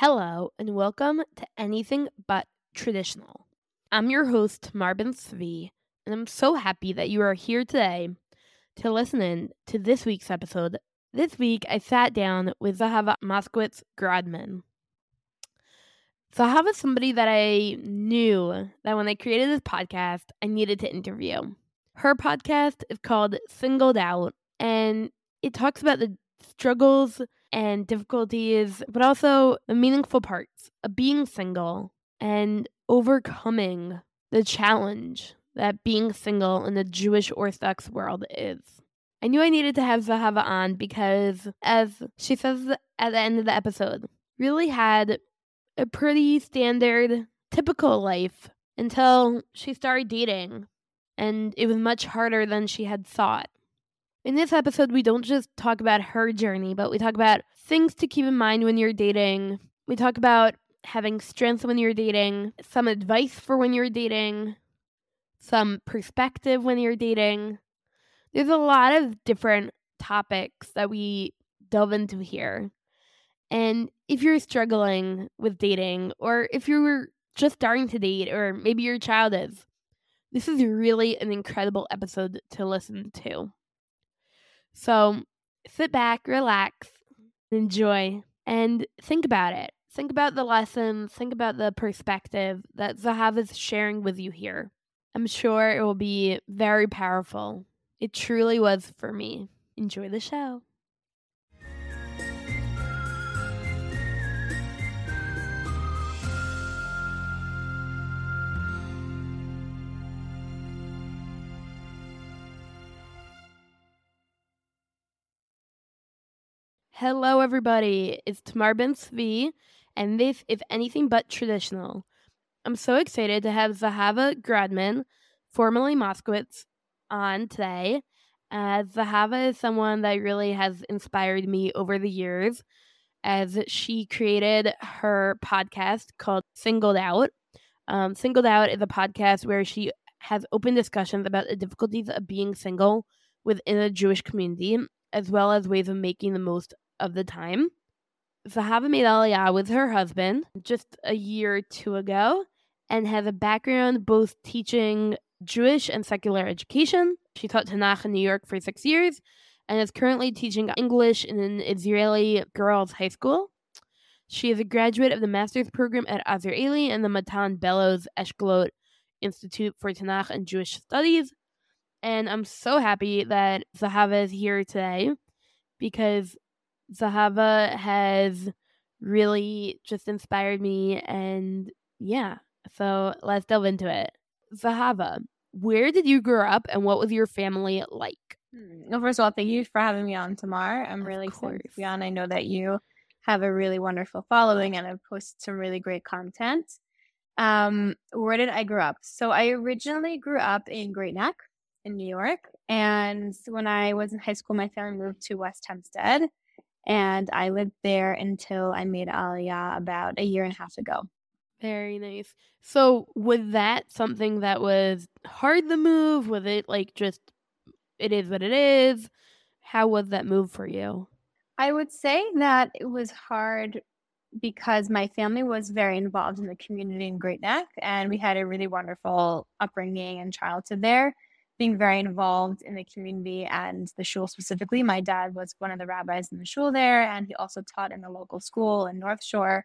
Hello, and welcome to Anything But Traditional. I'm your host, Marbin Svi, and I'm so happy that you are here today to listen in to this week's episode. This week, I sat down with Zahava Moskowitz Grodman. Zahava is somebody that I knew that when I created this podcast, I needed to interview. Her podcast is called Singled Out, and it talks about the struggles and difficulties, but also the meaningful parts of being single and overcoming the challenge that being single in the Jewish Orthodox world is. I knew I needed to have Zahava on because, as she says at the end of the episode, really had a pretty standard, typical life until she started dating, and it was much harder than she had thought. In this episode, we don't just talk about her journey, but we talk about things to keep in mind when you're dating. We talk about having strengths when you're dating, some advice for when you're dating, some perspective when you're dating. There's a lot of different topics that we delve into here. And if you're struggling with dating, or if you're just starting to date, or maybe your child is, this is really an incredible episode to listen to. So sit back, relax, enjoy, and think about it. Think about the lessons, think about the perspective that Zahava is sharing with you here. I'm sure it will be very powerful. It truly was for me. Enjoy the show. Hello, everybody. It's Tamar Ben Svi, and this is anything but traditional. I'm so excited to have Zahava Grodman, formerly Moskowitz, on today. Uh, Zahava is someone that really has inspired me over the years as she created her podcast called Singled Out. Um, Singled Out is a podcast where she has open discussions about the difficulties of being single within a Jewish community, as well as ways of making the most of the time. Zahava made Aliyah with her husband just a year or two ago and has a background both teaching Jewish and secular education. She taught Tanakh in New York for six years and is currently teaching English in an Israeli girls' high school. She is a graduate of the master's program at Azrieli and the Matan Bellows Eshkolot Institute for Tanakh and Jewish Studies. And I'm so happy that Zahava is here today because Zahava has really just inspired me. And yeah, so let's delve into it. Zahava, where did you grow up and what was your family like? Hmm, well, first of all, thank you for having me on, Tamar. I'm Of really excited to be on. I know that you have a really wonderful following and have posted some really great content. Um, where did I grow up? So I originally grew up in Great Neck in New York. And when I was in high school, my family moved to West Hempstead. And I lived there until I made Aliyah about a year and a half ago. Very nice. So, was that something that was hard to move? Was it like just it is what it is? How was that move for you? I would say that it was hard because my family was very involved in the community in Great Neck, and we had a really wonderful upbringing and childhood there, being very involved in the community and the shul specifically. My dad was one of the rabbis in the shul there, and he also taught in the local school in North Shore,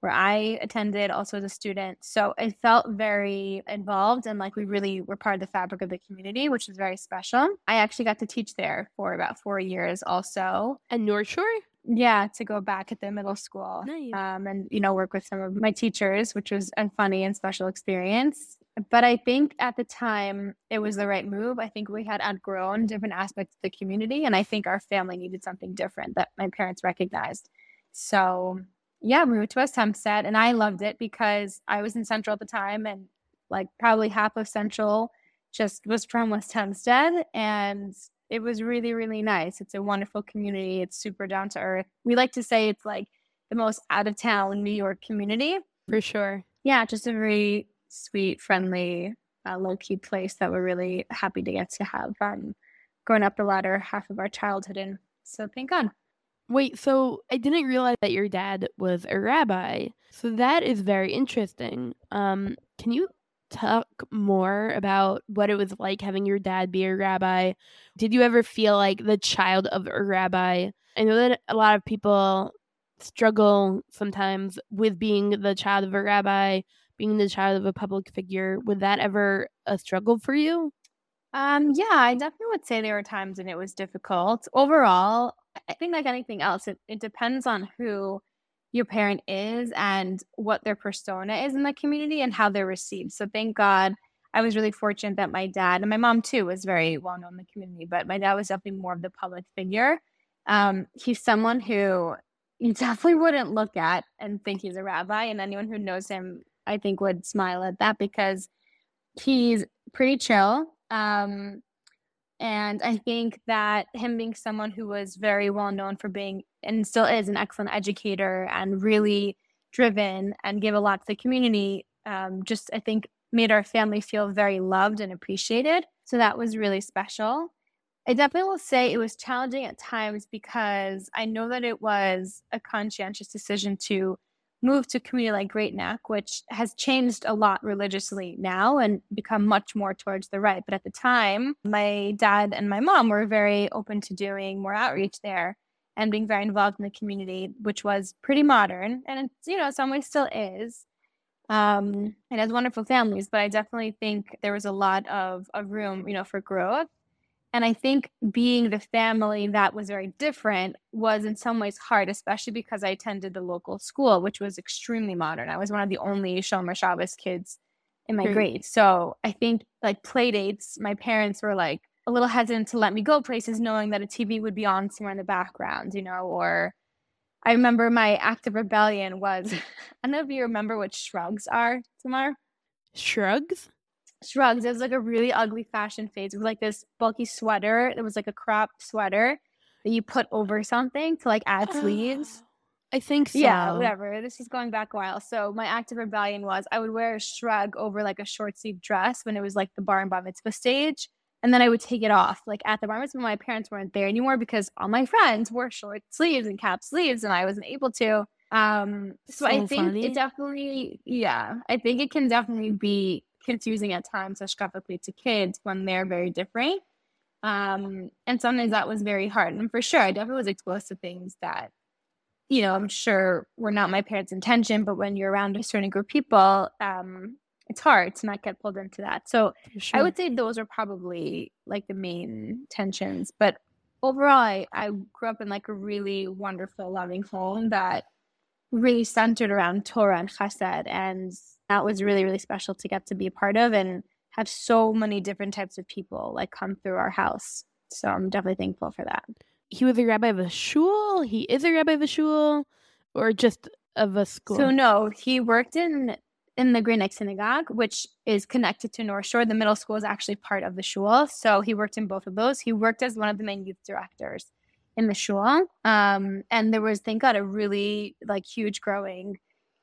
where I attended also as a student. So it felt very involved and like we really were part of the fabric of the community, which was very special. I actually got to teach there for about four years also. And North Shore? Yeah, to go back at the middle school. Nice. Um, and you know, work with some of my teachers, which was a funny and special experience. But I think at the time it was the right move. I think we had outgrown different aspects of the community, and I think our family needed something different that my parents recognized. So yeah, we moved to West Hempstead, and I loved it because I was in Central at the time, and like probably half of Central just was from West Hempstead, and it was really, really nice. It's a wonderful community. It's super down to earth. We like to say it's like the most out of town New York community. For sure. Yeah, just a very sweet, friendly, uh, low key place that we're really happy to get to have um, growing up the latter half of our childhood in. So thank God. Wait, so I didn't realize that your dad was a rabbi. So that is very interesting. Um, can you talk more about what it was like having your dad be a rabbi? Did you ever feel like the child of a rabbi? I know that a lot of people struggle sometimes with being the child of a rabbi, being the child of a public figure. Was that ever a struggle for you? Um, yeah, I definitely would say there were times when it was difficult. Overall, I think like anything else, it, it depends on who your parent is and what their persona is in the community and how they're received. So thank God I was really fortunate that my dad and my mom too was very well known in the community, but my dad was definitely more of the public figure. Um, he's someone who you definitely wouldn't look at and think he's a rabbi, and anyone who knows him, I think, would smile at that because he's pretty chill. Um, and I think that him being someone who was very well known for being and still is an excellent educator and really driven and give a lot to the community, um, just I think made our family feel very loved and appreciated. So that was really special. I definitely will say it was challenging at times because I know that it was a conscientious decision to moved to a community like Great Neck, which has changed a lot religiously now and become much more towards the right. But at the time, my dad and my mom were very open to doing more outreach there and being very involved in the community, which was pretty modern. And it's, you know, some ways still is. Um, it has wonderful families, but I definitely think there was a lot of, of room, you know, for growth. And I think being the family that was very different was in some ways hard, especially because I attended the local school, which was extremely modern. I was one of the only Shomer Shabbos kids in my grade. So I think like play dates, my parents were like a little hesitant to let me go places knowing that a TV would be on somewhere in the background, you know, or I remember my act of rebellion was I don't know if you remember what shrugs are, Tamar. Shrugs? Shrugs. It was like a really ugly fashion phase. It was like this bulky sweater. It was like a crop sweater that you put over something to like add sleeves. I think so. Yeah, whatever. This is going back a while. So my act of rebellion was I would wear a shrug over like a short sleeve dress when it was like the bar and bar mitzvah stage. And then I would take it off like at the bar mitzvah. My parents weren't there anymore because all my friends wore short sleeves and cap sleeves and I wasn't able to. Um, so, so I think funny. it definitely, yeah, I think it can definitely be confusing at times, especially to kids when they're very different. Um, and sometimes that was very hard. And for sure, I definitely was exposed to things that, you know, I'm sure were not my parents' intention, but when you're around a certain group of people, um, it's hard to not get pulled into that. So sure. I would say those are probably like the main tensions. But overall, I, I grew up in like a really wonderful, loving home that really centered around Torah and Chesed and that was really really special to get to be a part of and have so many different types of people like come through our house so i'm definitely thankful for that he was a rabbi of a shul he is a rabbi of a shul or just of a school so no he worked in in the Great Neck Synagogue, which is connected to North Shore. The middle school is actually part of the shul. So he worked in both of those. He worked as one of the main youth directors in the shul. Um, and there was, thank God, a really like huge growing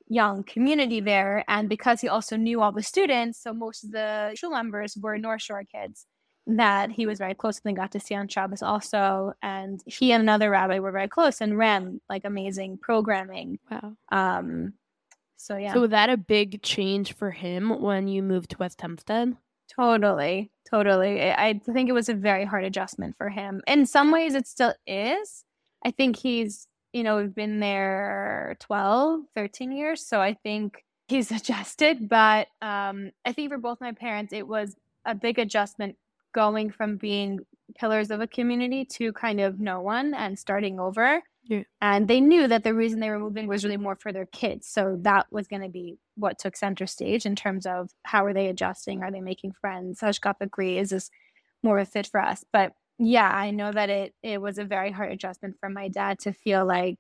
young community there. And because he also knew all the students, so most of the shul members were North Shore kids that he was very close and got to see on Shabbos also. And he and another rabbi were very close and ran like amazing programming. Wow. Um, so yeah. So was that a big change for him when you moved to West Hempstead? Totally. Totally. I think it was a very hard adjustment for him. In some ways it still is. I think he's you know, been there 12, 13 years. So I think he's adjusted. But um, I think for both my parents, it was a big adjustment going from being pillars of a community to kind of no one and starting over. And they knew that the reason they were moving was really more for their kids. So that was going to be what took center stage in terms of how are they adjusting? Are they making friends? Hushkap agree. Is this more a fit for us? But yeah, I know that it it was a very hard adjustment for my dad to feel like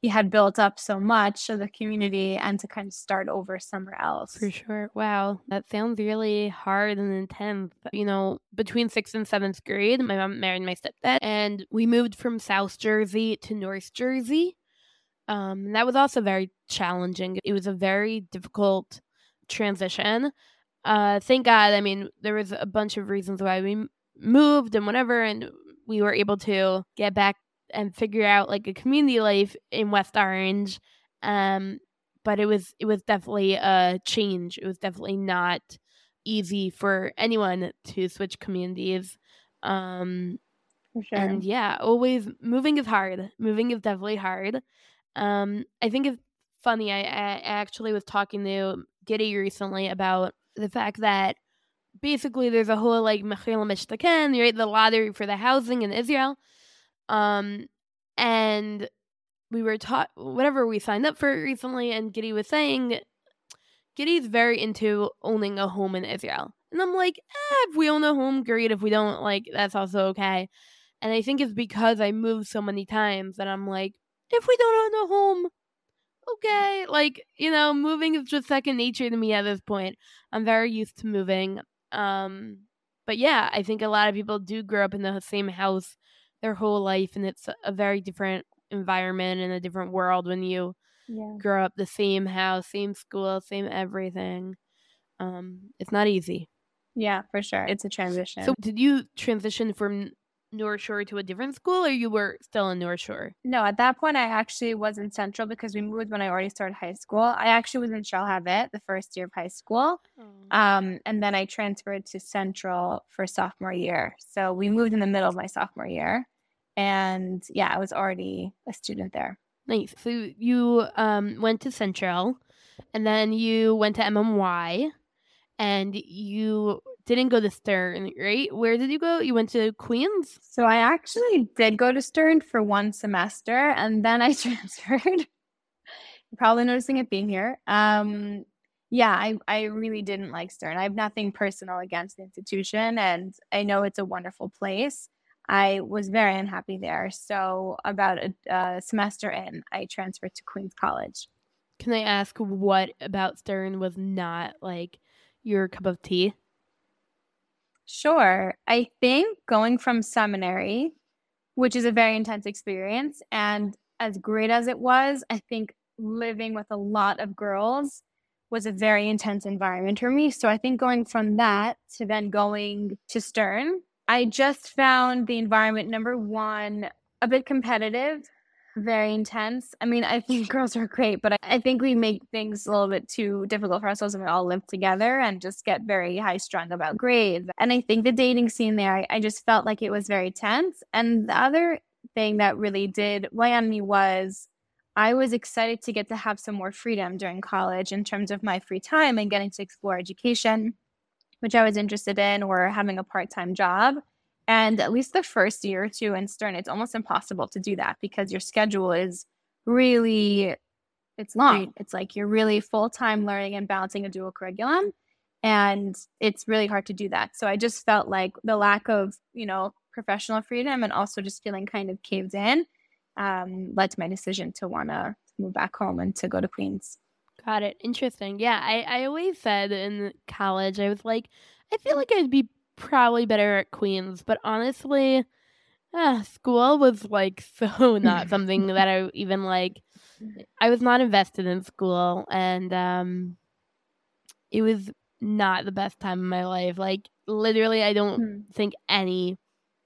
he had built up so much of the community and to kind of start over somewhere else. For sure. Wow. That sounds really hard and intense. You know, between sixth and seventh grade, my mom married my stepdad, and we moved from South Jersey to North Jersey. Um, that was also very challenging. It was a very difficult transition. Uh, thank God. I mean, there was a bunch of reasons why we moved and whatever, and we were able to get back and figure out like a community life in West Orange. Um, but it was it was definitely a change. It was definitely not easy for anyone to switch communities. Um, For sure. and yeah, always moving is hard. Moving is definitely hard. Um, I think it's funny. I, I actually was talking to Giddy recently about the fact that basically there's a whole like Mechir Lamishtaken, right? The lottery for the housing in Israel. Um, and we were taught whatever we signed up for recently, and Giddy was saying Giddy's very into owning a home in Israel. And I'm like, eh, if we own a home, great. If we don't, like, that's also okay. And I think it's because I moved so many times that I'm like, if we don't own a home, okay. Like, you know, moving is just second nature to me at this point. I'm very used to moving. Um, but yeah, I think a lot of people do grow up in the same house their whole life, and it's a very different environment and a different world when you yeah. grow up the same house, same school, same everything. Um, it's not easy. Yeah, for sure. It's a transition. So, did you transition from North Shore to a different school, or you were still in North Shore? no, at that point, I actually was in Central because we moved when I already started high school. I actually was in Shalhavet the first year of high school. Um, and then I transferred to Central for sophomore year. So we moved in the middle of my sophomore year. And yeah, I was already a student there. Nice. So you um went to Central, and then you went to MMY, and you didn't go to Stern, right? Where did you go? You went to Queens. So I actually did go to Stern for one semester and then I transferred. You're probably noticing it being here. Um, yeah, I, I really didn't like Stern. I have nothing personal against the institution and I know it's a wonderful place. I was very unhappy there. So about a, a semester in, I transferred to Queens College. Can I ask what about Stern was not like your cup of tea? Sure. I think going from seminary, which is a very intense experience, and as great as it was, I think living with a lot of girls was a very intense environment for me. So I think going from that to then going to Stern, I just found the environment, number one, a bit competitive, very intense. I mean, I think girls are great, but I- think we make things a little bit too difficult for ourselves when we all live together and just get very high strung about grades. And I think the dating scene there, I, I just felt like it was very tense. And the other thing that really did weigh on me was I was excited to get to have some more freedom during college in terms of my free time and getting to explore education, which I was interested in, or having a part time job. And at least the first year or two in Stern, it's almost impossible to do that because your schedule is really it's long. Right. It's like you're really full time learning and balancing a dual curriculum. And it's really hard to do that. So I just felt like the lack of, you know, professional freedom and also just feeling kind of caved in um, led to my decision to want to move back home and to go to Queens. Got it. Interesting. Yeah, I, I always said in college, I was like, I feel like I'd be probably better at Queens, but honestly, ah, school was like so not something that I even like. I was not invested in school, and um, it was not the best time of my life. Like literally, I don't Hmm. think any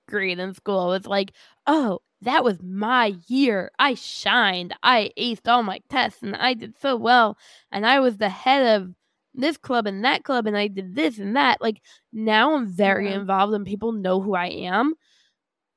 grade in school was like, oh, that was my year. I shined. I aced all my tests and I did so well. And I was the head of this club and that club and I did this and that. Like now I'm very Yeah. involved and people know who I am.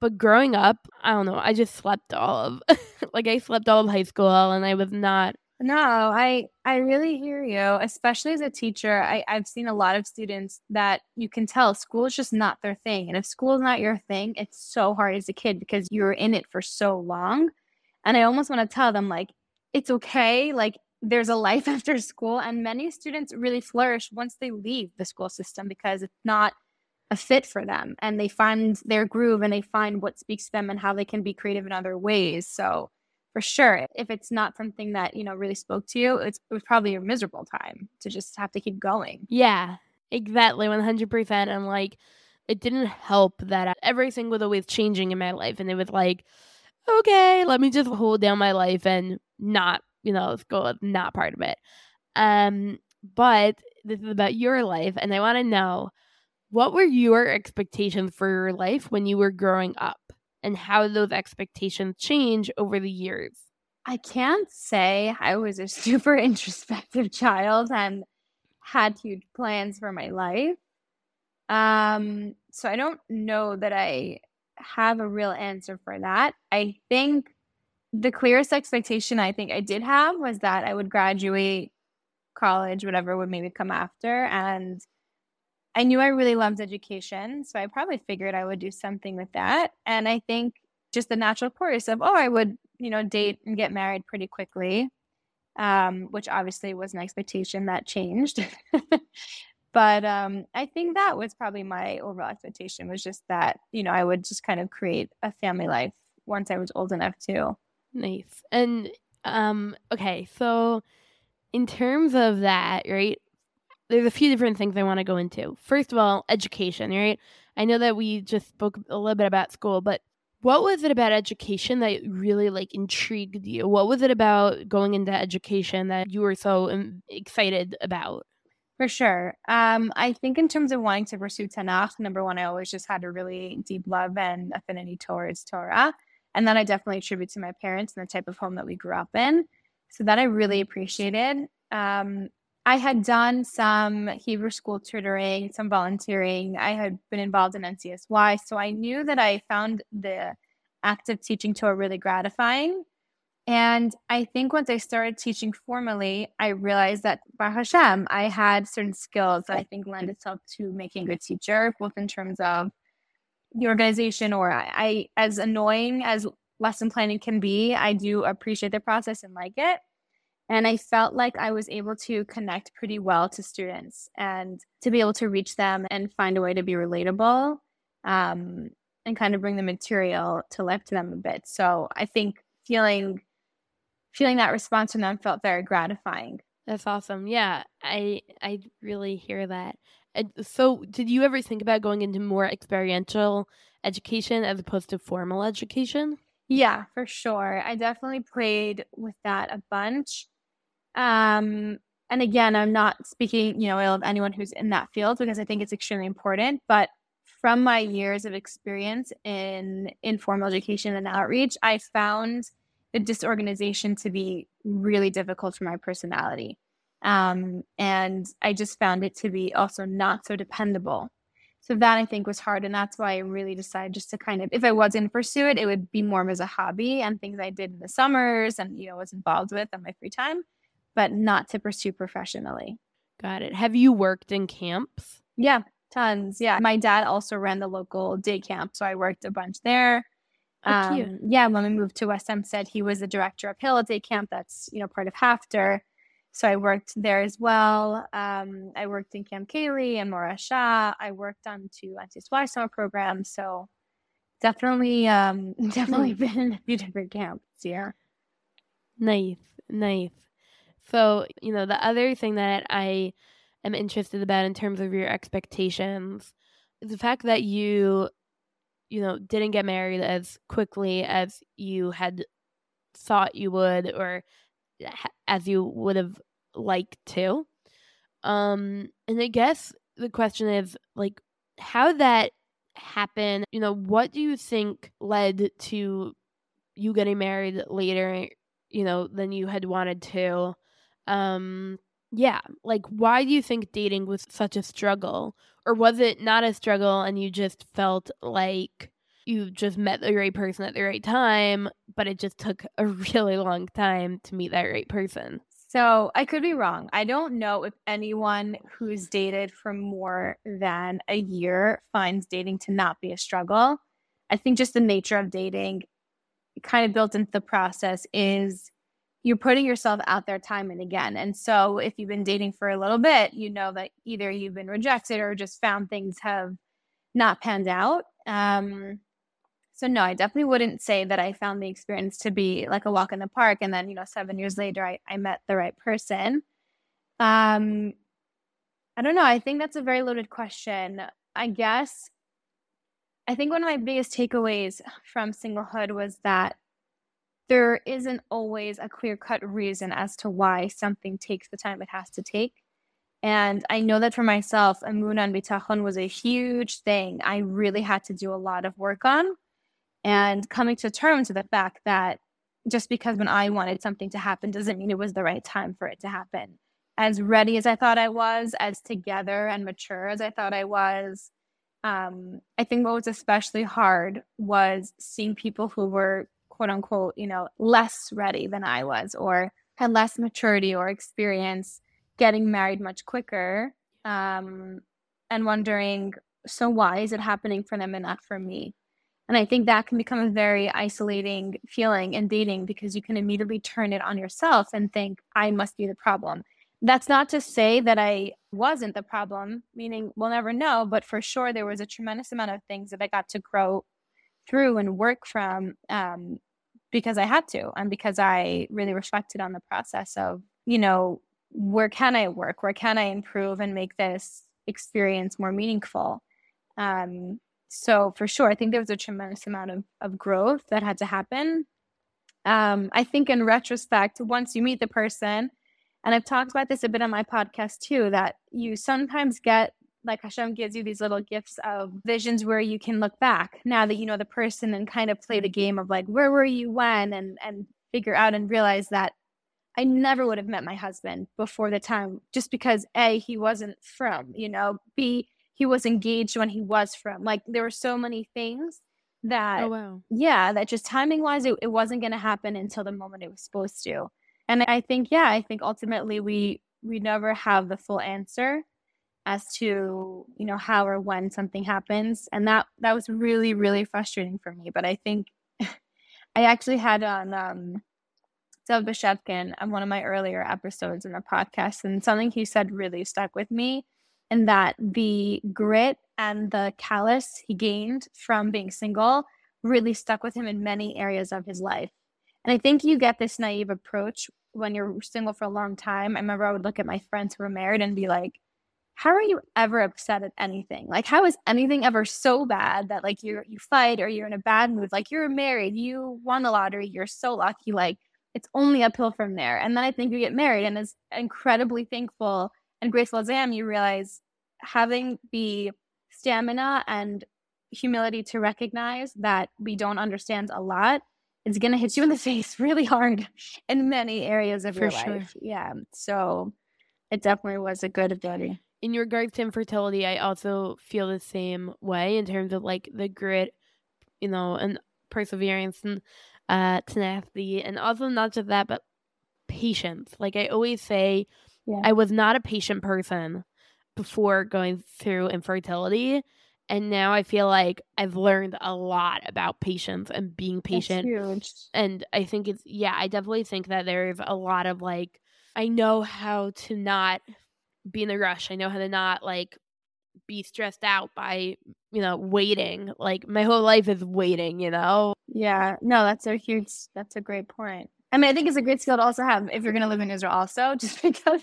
But growing up, I don't know, I just slept all of like I slept all of high school and I was not No, I I really hear you. Especially as a teacher, I, I've seen a lot of students that you can tell school is just not their thing. And if school is not your thing, it's so hard as a kid because you're in it for so long. And I almost want to tell them like it's okay. Like there's a life after school. And many students really flourish once they leave the school system because it's not a fit for them and they find their groove and they find what speaks to them and how they can be creative in other ways. So for sure, if it's not something that, you know, really spoke to you, it's, it was probably a miserable time to just have to keep going. Yeah, exactly, one hundred percent. And like, it didn't help that everything was always changing in my life, and it was like, okay, let me just hold down my life and not, you know, school is not part of it. Um, but this is about your life, and I want to know what were your expectations for your life when you were growing up, and how those expectations change over the years? I can't say I was a super introspective child and had huge plans for my life. Um, so I don't know that I have a real answer for that. I think the clearest expectation I think I did have was that I would graduate college, whatever would maybe come after. And I knew I really loved education. So I probably figured I would do something with that. And I think just the natural course of, oh, I would, you know, date and get married pretty quickly, um, which obviously was an expectation that changed. but um, I think that was probably my overall expectation was just that, you know, I would just kind of create a family life once I was old enough to. Nice. And um, okay, so in terms of that, right? there's a few different things I want to go into. First of all, education, right? I know that we just spoke a little bit about school, but what was it about education that really like intrigued you? What was it about going into education that you were so um, excited about? For sure. Um, I think in terms of wanting to pursue Tanakh, number one, I always just had a really deep love and affinity towards Torah. And then I definitely attribute to my parents and the type of home that we grew up in. So that I really appreciated. Um, I had done some Hebrew school tutoring, some volunteering. I had been involved in NCSY. So I knew that I found the act of teaching Torah really gratifying. And I think once I started teaching formally, I realized that Baruch Hashem, I had certain skills that I think lend itself to making a good teacher, both in terms of the organization or I, I as annoying as lesson planning can be, I do appreciate the process and like it. And I felt like I was able to connect pretty well to students and to be able to reach them and find a way to be relatable um, and kind of bring the material to life to them a bit. So I think feeling feeling that response from them felt very gratifying. That's awesome. Yeah, I I really hear that. So, did you ever think about going into more experiential education as opposed to formal education? Yeah, for sure. I definitely played with that a bunch. Um, and again, I'm not speaking, you know, ill of anyone who's in that field because I think it's extremely important. But from my years of experience in informal education and outreach, I found the disorganization to be really difficult for my personality. Um, and I just found it to be also not so dependable. So that I think was hard. And that's why I really decided just to kind of, if I was going to pursue it, it would be more as a hobby and things I did in the summers and, you know, was involved with on my free time but not to pursue professionally. Got it. Have you worked in camps? Yeah, tons. Yeah. My dad also ran the local day camp, so I worked a bunch there. Oh, um, yeah, when we moved to West Hempstead, he was the director of Hillel Day Camp. That's you know part of HAFTR. So I worked there as well. Um, I worked in Camp Kaylie and Morasha. I worked on two NCSY summer programs. So definitely, um, definitely been in a few different camps here. Nice, nice. So, you know, the other thing that I am interested about in terms of your expectations is the fact that you, you know, didn't get married as quickly as you had thought you would or as you would have liked to. Um, and I guess the question is like how that happened, you know, what do you think led to you getting married later, you know, than you had wanted to? um yeah like why do you think dating was such a struggle or was it not a struggle and you just felt like you just met the right person at the right time but it just took a really long time to meet that right person so i could be wrong i don't know if anyone who's dated for more than a year finds dating to not be a struggle i think just the nature of dating kind of built into the process is you're putting yourself out there time and again. And so if you've been dating for a little bit, you know that either you've been rejected or just found things have not panned out. Um, so no, I definitely wouldn't say that I found the experience to be like a walk in the park. And then, you know, seven years later, I, I met the right person. Um, I don't know. I think that's a very loaded question. I guess I think one of my biggest takeaways from singlehood was that there isn't always a clear cut reason as to why something takes the time it has to take. And I know that for myself, Emunah and Bitachon was a huge thing I really had to do a lot of work on. And coming to terms with the fact that just because when I wanted something to happen doesn't mean it was the right time for it to happen. As ready as I thought I was, as together and mature as I thought I was, um, I think what was especially hard was seeing people who were quote unquote, you know, less ready than I was or had less maturity or experience getting married much quicker. Um, and wondering, so why is it happening for them and not for me? And I think that can become a very isolating feeling in dating because you can immediately turn it on yourself and think, I must be the problem. That's not to say that I wasn't the problem, meaning we'll never know, but for sure there was a tremendous amount of things that I got to grow through and work from um, because I had to and because I really reflected on the process of, you know, where can I work? Where can I improve and make this experience more meaningful? Um, so for sure, I think there was a tremendous amount of, of growth that had to happen. Um, I think in retrospect, once you meet the person, and I've talked about this a bit on my podcast too, that you sometimes get like Hashem gives you these little gifts of visions where you can look back now that you know the person and kind of play the game of like where were you when and and figure out and realize that I never would have met my husband before the time just because A, he wasn't frum, you know, B, he was engaged when he was frum. Like there were so many things that Oh wow. yeah, that just timing wise it, it wasn't gonna happen until the moment it was supposed to. And I think, yeah, I think ultimately we we never have the full answer as to, you know, how or when something happens. And that that was really, really frustrating for me. But I think I actually had on um Zev Bashevkin on one of my earlier episodes in the podcast, and something he said really stuck with me and that the grit and the callous he gained from being single really stuck with him in many areas of his life. And I think you get this naive approach when you're single for a long time. I remember I would look at my friends who were married and be like, how are you ever upset at anything? Like, how is anything ever so bad that like you you fight or you're in a bad mood? Like you're married, you won the lottery, you're so lucky. Like it's only uphill from there. And then I think you get married and is incredibly thankful and grateful as I am, you realize having the stamina and humility to recognize that we don't understand a lot is going to hit you in the face really hard in many areas of For your sure. life. Yeah. So it definitely was a good ability. in regards to infertility, I also feel the same way in terms of like the grit, you know, and perseverance and uh tenacity and also not just that but patience. Like I always say Yeah. I was not a patient person before going through infertility and now I feel like I've learned a lot about patience and being patient and I think it's yeah, I definitely think that there's a lot of like I know how to not be in a rush. I know how to not like be stressed out by, you know, waiting. Like my whole life is waiting, you know. Yeah. No, that's a huge, that's a great point. I mean, I think it's a great skill to also have if you're going to live in Israel, also, just because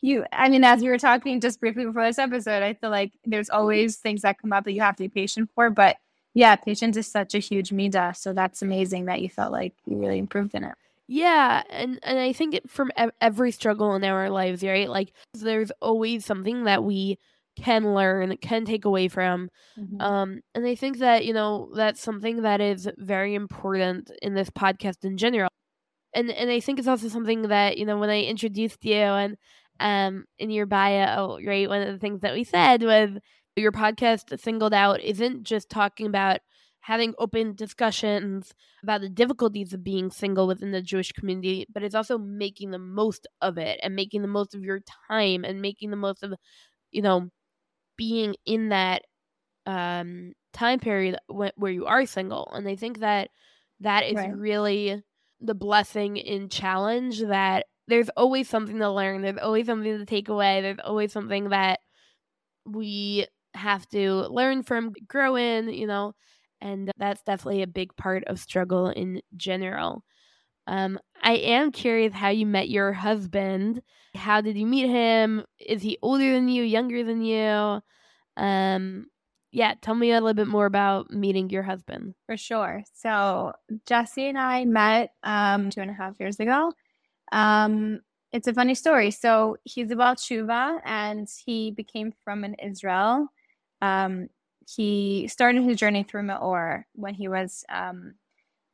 you, I mean, as you were talking just briefly before this episode, I feel like there's always things that come up that you have to be patient for. But yeah, patience is such a huge midah. So that's amazing that you felt like you really improved in it. Yeah, and and I think it, from every struggle in our lives, right? Like there's always something that we can learn, can take away from. Um, and I think that, you know, that's something that is very important in this podcast in general. And and I think it's also something that, you know, when I introduced you and um in your bio, right, one of the things that we said was your podcast singled out isn't just talking about having open discussions about the difficulties of being single within the Jewish community, but it's also making the most of it and making the most of your time and making the most of, you know, being in that um, time period where you are single. And I think that that is Right. really the blessing in challenge that there's always something to learn, there's always something to take away, there's always something that we have to learn from, grow in, you know, and that's definitely a big part of struggle in general. Um, I am curious how you met your husband. How did you meet him? Is he older than you, younger than you? Um, yeah, tell me a little bit more about meeting your husband. For sure. So Jesse and I met um, two and a half years ago. Um, it's a funny story. So he's about Shuva and he became frum in Israel. Um, he started his journey through Meor when he was um,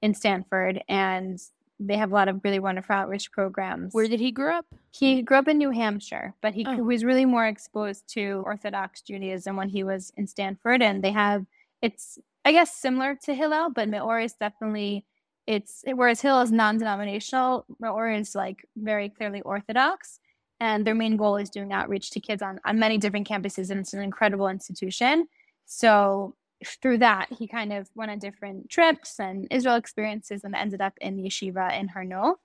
in Stanford, and they have a lot of really wonderful outreach programs. Where did he grow up? He grew up in New Hampshire, but he Oh. was really more exposed to Orthodox Judaism when he was in Stanford. And they have, it's, I guess, similar to Hillel, but Meor is definitely, it's, whereas Hillel is non denominational, Meor is like very clearly Orthodox. And their main goal is doing outreach to kids on, on many different campuses. And it's an incredible institution. So through that, he kind of went on different trips and Israel experiences and ended up in yeshiva in Har Nof.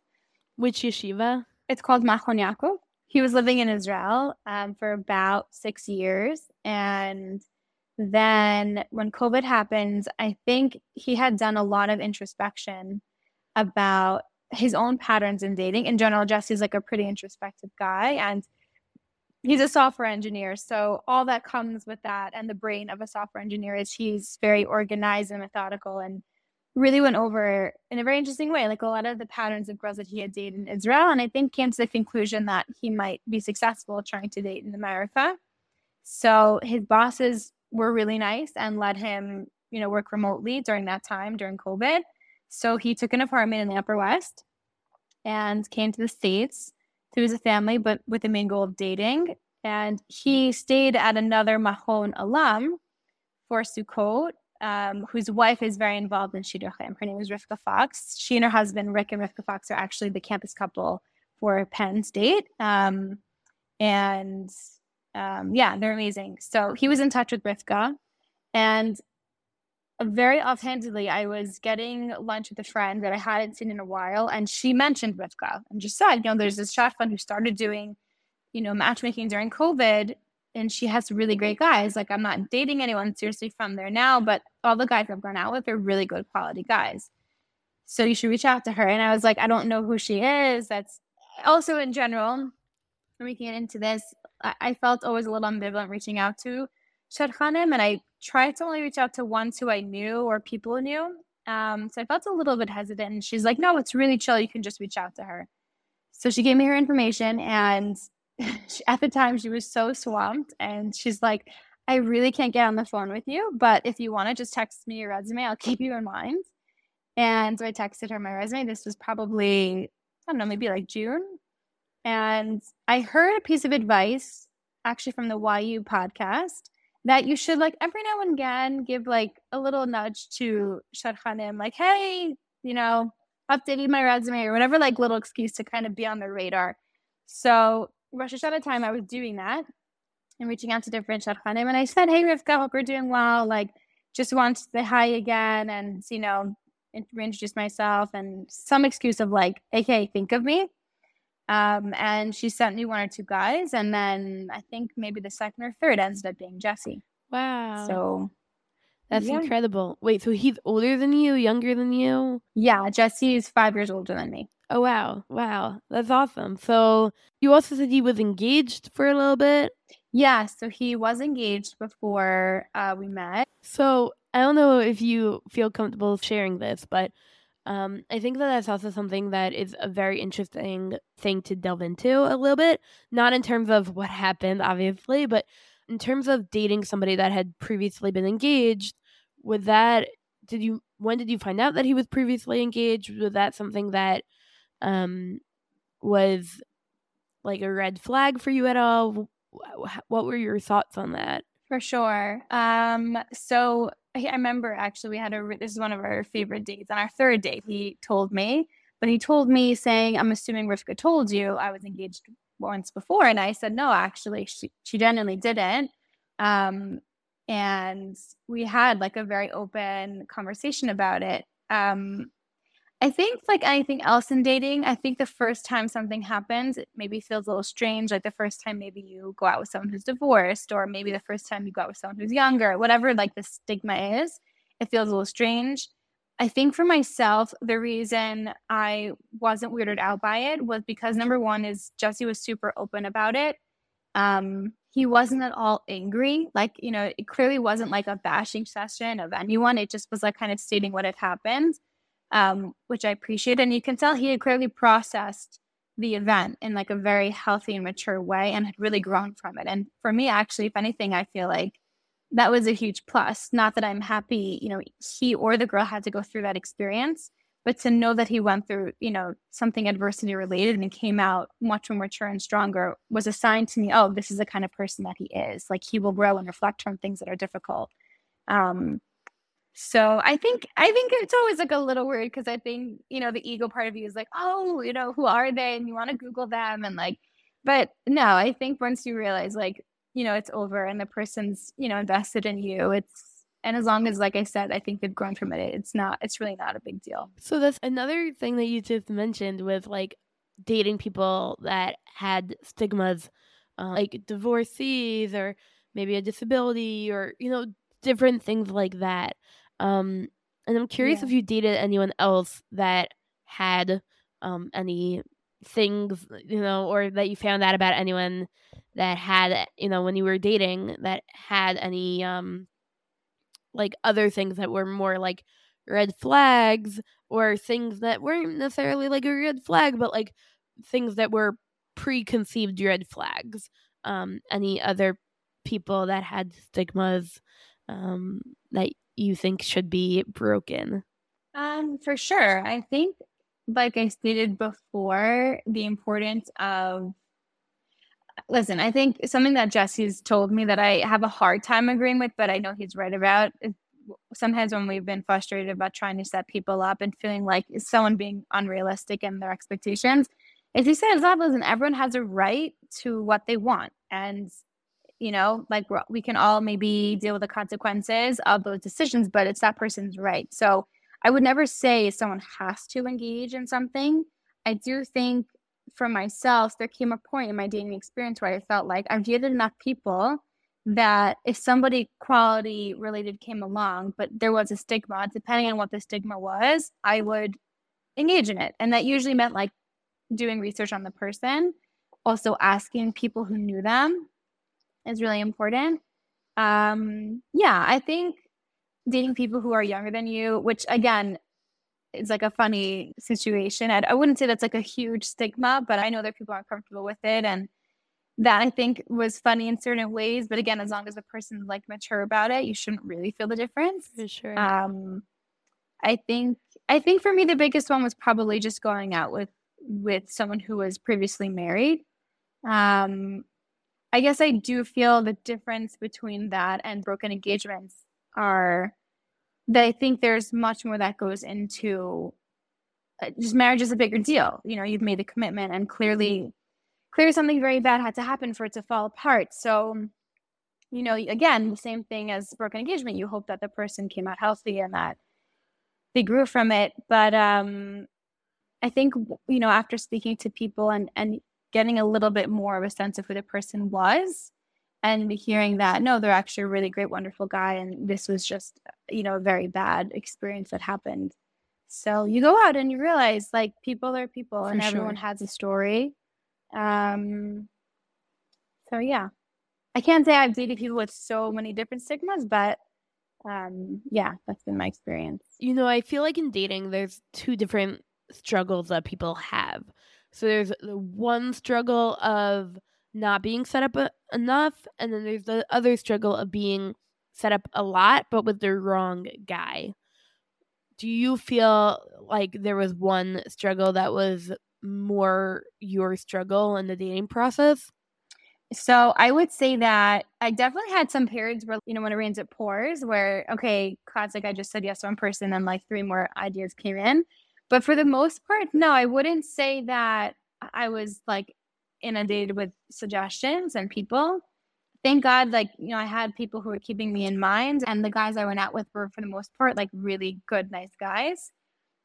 Which yeshiva? It's called Machon Yaakov. He was living in Israel um, for about six years. And then when COVID happened, I think he had done a lot of introspection about his own patterns in dating. In general, Jesse's like a pretty introspective guy. And he's a software engineer. So all that comes with that and the brain of a software engineer is he's very organized and methodical and really went over in a very interesting way, like a lot of the patterns of girls that he had dated in Israel. And I think came to the conclusion that he might be successful trying to date in America. So his bosses were really nice and let him, you know, work remotely during that time during COVID. So he took an apartment in the Upper West and came to the States to his family, but with the main goal of dating. And he stayed at another Machon alum for Sukkot, um, whose wife is very involved in Shidduchim. Her name is Rivka Fox. She and her husband, Rick and Rivka Fox, are actually the campus couple for Penn State. Um, and um, yeah, they're amazing. So he was in touch with Rivka. And very offhandedly, I was getting lunch with a friend that I hadn't seen in a while, and she mentioned Rivka and just said, you know, there's this shadchan who started doing, you know, matchmaking during COVID, and she has really great guys. Like, I'm not dating anyone seriously from there now, but all the guys I've gone out with are really good quality guys. So you should reach out to her. And I was like, I don't know who she is. That's also in general, when we get into this, I, I felt always a little ambivalent reaching out to Shadchanim, and I tried to only reach out to ones who I knew or people knew. Um, so I felt a little bit hesitant. And she's like, no, it's really chill. You can just reach out to her. So she gave me her information. And she, at the time, she was so swamped. And she's like, I really can't get on the phone with you. But if you want to just text me your resume, I'll keep you in mind. And so I texted her my resume. This was probably, I don't know, maybe like June. And I heard a piece of advice actually from the YU podcast that you should like every now and again give like a little nudge to Shadchanim, like, hey, you know, updating my resume or whatever, like little excuse to kind of be on the radar. So Rosh Hashanah time, I was doing that and reaching out to different Shadchanim. And I said, hey, Rivka, hope you're doing well. Like, just want to say hi again and, you know, reintroduce myself and some excuse of like, okay, think of me. Um, and she sent me one or two guys, and then I think maybe the second or third ended up being Jesse. Wow. So that's yeah. incredible. Wait, so he's older than you, younger than you? yeah, Jesse is five years older than me. Oh wow. Wow. That's awesome. So you also said he was engaged for a little bit. Yeah, so he was engaged before uh, we met. So I don't know if you feel comfortable sharing this, but um, I think that that's also something that is a very interesting thing to delve into a little bit. Not in terms of what happened, obviously, but in terms of dating somebody that had previously been engaged. With that did you when did you find out that he was previously engaged? Was that something that um was like a red flag for you at all? What were your thoughts on that? For sure. Um, so I remember actually we had a this is one of our favorite dates. On our third date, he told me, but he told me saying, "I'm assuming Rivka told you I was engaged once before," and I said, "No, actually, she she genuinely didn't." Um, and we had like a very open conversation about it. Um, I think like anything else in dating, I think the first time something happens, it maybe feels a little strange. Like the first time maybe you go out with someone who's divorced, or maybe the first time you go out with someone who's younger, whatever like the stigma is, it feels a little strange. I think for myself, the reason I wasn't weirded out by it was because number one is Jesse was super open about it. Um, he wasn't at all angry. Like, you know, it clearly wasn't like a bashing session of anyone. It just was like kind of stating what had happened um, which I appreciate. And you can tell he had clearly processed the event in like a very healthy and mature way and had really grown from it. And for me, actually, if anything, I feel like that was a huge plus. Not that I'm happy, you know, he or the girl had to go through that experience, but to know that he went through, you know, something adversity related and came out much more mature and stronger was a sign to me, oh, this is the kind of person that he is. Like he will grow and reflect from things that are difficult. Um, so I think I think it's always like a little weird because I think you know the ego part of you is like, oh, you know, who are they? And you want to Google them and like, but no, I think once you realize like you know it's over and the person's you know invested in you it's and as long as like i said i think they've grown from it it's not it's really not a big deal so that's another thing that you just mentioned with like dating people that had stigmas uh, like divorcees or maybe a disability or you know different things like that um and i'm curious yeah. if you dated anyone else that had um any things you know or that you found out about anyone that had you know when you were dating that had any um like other things that were more like red flags or things that weren't necessarily like a red flag but like things that were preconceived red flags um any other people that had stigmas um that you think should be broken um for sure i think like I stated before, the importance of listen, I think something that Jesse's told me that I have a hard time agreeing with, but I know he's right about sometimes when we've been frustrated about trying to set people up and feeling like someone being unrealistic in their expectations, is he says listen, everyone has a right to what they want. And you know, like we can all maybe deal with the consequences of those decisions, but it's that person's right. So I would never say someone has to engage in something. I do think for myself, there came a point in my dating experience where I felt like I've dated enough people that if somebody quality related came along, but there was a stigma, depending on what the stigma was, I would engage in it. And that usually meant like doing research on the person, also asking people who knew them is really important. Um, yeah, I think dating people who are younger than you, which again is like a funny situation. I, I wouldn't say that's like a huge stigma, but I know that people aren't comfortable with it. And that I think was funny in certain ways. But again, as long as the person's like mature about it, you shouldn't really feel the difference. For sure. Um, I think I think for me the biggest one was probably just going out with with someone who was previously married. Um, I guess I do feel the difference between that and broken engagements are that I think there's much more that goes into uh, just marriage is a bigger deal. You know, you've made the commitment and clearly clearly something very bad had to happen for it to fall apart. So, you know, again, the same thing as broken engagement. You hope that the person came out healthy and that they grew from it. But um I think you know, after speaking to people and and getting a little bit more of a sense of who the person was, and hearing that no they're actually a really great wonderful guy and this was just you know a very bad experience that happened. So you go out and you realize like people are people For and sure. everyone has a story. Um so yeah. I can't say i've dated people with so many different stigmas but um yeah that's been my experience. You know i feel like in dating there's two different struggles that people have so there's the one struggle of not being set up a- enough, and then there's the other struggle of being set up a lot, but with the wrong guy. Do you feel like there was one struggle that was more your struggle in the dating process? So I would say that I definitely had some periods where, you know, when it rains, it pours, where, okay, classic, I just said yes to one person and like three more ideas came in. But for the most part, no, I wouldn't say that I was like inundated with suggestions and people. Thank God, like, you know, I had people who were keeping me in mind, and the guys I went out with were, for the most part, like really good, nice guys.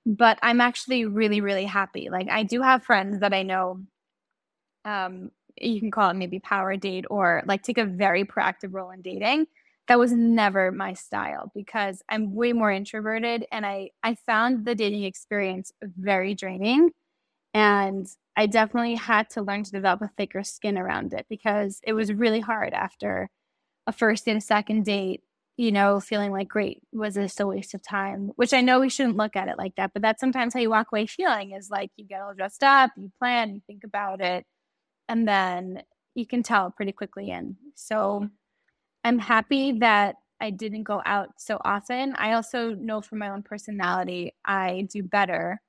But I'm actually really, really happy. Like, I do have friends that I know, um, you can call it maybe power date or like take a very proactive role in dating. That was never my style because I'm way more introverted and I I found the dating experience very draining and I definitely had to learn to develop a thicker skin around it because it was really hard after a first and a second date, you know, feeling like, great, was this a waste of time? Which I know we shouldn't look at it like that, but that's sometimes how you walk away feeling is like you get all dressed up, you plan, you think about it, and then you can tell pretty quickly. And so I'm happy that I didn't go out so often. I also know from my own personality, I do better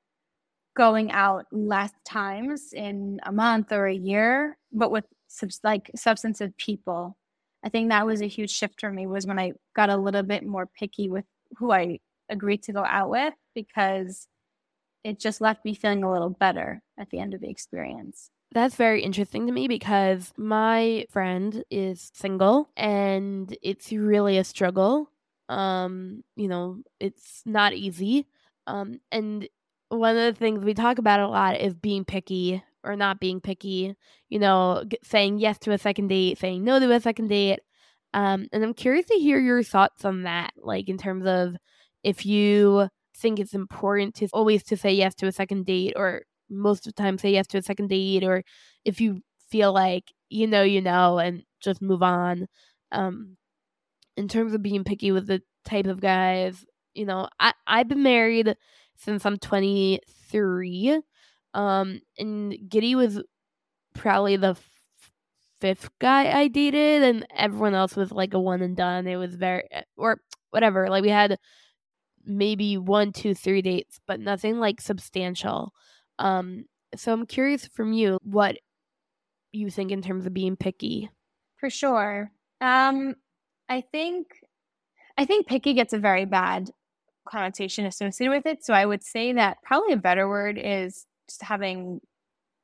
going out less times in a month or a year, but with subs- like substantive people. I think that was a huge shift for me was when I got a little bit more picky with who I agreed to go out with because it just left me feeling a little better at the end of the experience. That's very interesting to me because my friend is single and it's really a struggle. Um, you know, it's not easy. Um, and one of the things we talk about a lot is being picky or not being picky, you know, saying yes to a second date, saying no to a second date. Um, and I'm curious to hear your thoughts on that, like in terms of if you think it's important to always to say yes to a second date or most of the time say yes to a second date or if you feel like you know you know and just move on. Um in terms of being picky with the type of guys you know i i've been married since i'm 23 um and giddy was probably the f- fifth guy i dated and everyone else was like a one and done. It was very or whatever like we had maybe one two three dates but nothing like substantial um, so I'm curious from you what you think in terms of being picky. For sure. Um, I think I think picky gets a very bad connotation associated with it. So I would say that probably a better word is just having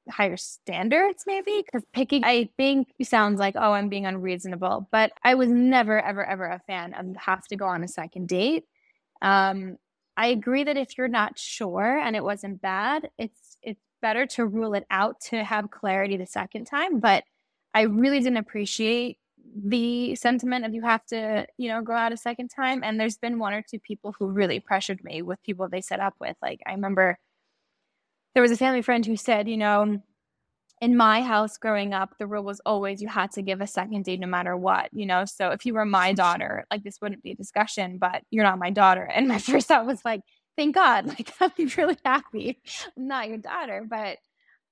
higher standards maybe because picky i think sounds like oh i'm being unreasonable but i was never ever ever a fan of have to go on a second date um I agree that if you're not sure and it wasn't bad, it's it's better to rule it out to have clarity the second time. But I really didn't appreciate the sentiment of you have to, you know, go out a second time. And there's been one or two people who really pressured me with people they set up with. Like I remember there was a family friend who said, you know, in my house growing up, the rule was always you had to give a second date no matter what, you know? So if you were my daughter, like this wouldn't be a discussion, but you're not my daughter. And my first thought was like, thank God, like I'd be really happy. I'm not your daughter. But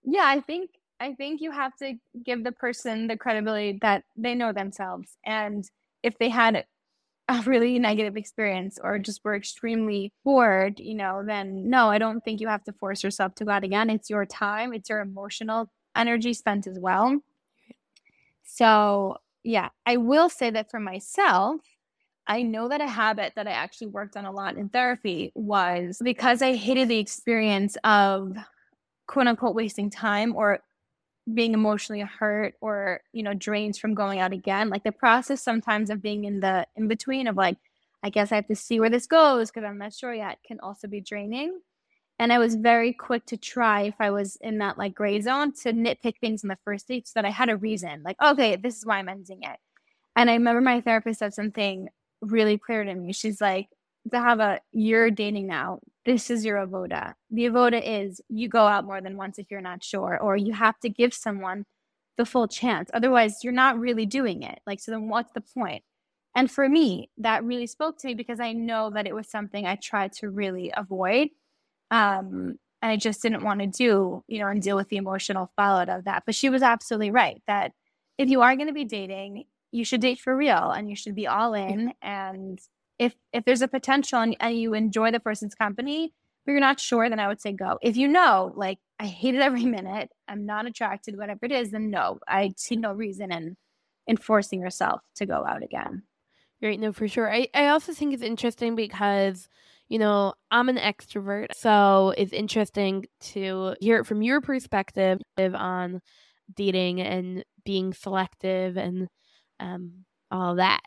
yeah, I think I think you have to give the person the credibility that they know themselves. And if they had a really negative experience or just were extremely bored, you know, then no, I don't think you have to force yourself to go out again. It's your time, it's your emotional energy spent as well. So, yeah, I will say that for myself, I know that a habit that I actually worked on a lot in therapy was because I hated the experience of quote unquote wasting time or being emotionally hurt or, you know, drained from going out again. Like the process sometimes of being in the in between of like, I guess I have to see where this goes because I'm not sure yet can also be draining and I was very quick to try if I was in that like gray zone to nitpick things in the first date so that I had a reason, like, okay, this is why I'm ending it. And I remember my therapist said something really clear to me. She's like, Zahava, you're dating now. This is your avoda. The avoda is you go out more than once if you're not sure, or you have to give someone the full chance. Otherwise, you're not really doing it. Like, so then what's the point? And for me, that really spoke to me because I know that it was something I tried to really avoid um, and I just didn't want to do, you know, and deal with the emotional fallout of that. But she was absolutely right that if you are going to be dating, you should date for real and you should be all in. And if if there's a potential and, and you enjoy the person's company, but you're not sure, then I would say go. If you know, like I hate it every minute, I'm not attracted, whatever it is, then no, I see no reason in in forcing yourself to go out again. Right, no, for sure. I, I also think it's interesting because you know, I'm an extrovert, so it's interesting to hear it from your perspective on dating and being selective and um, all that.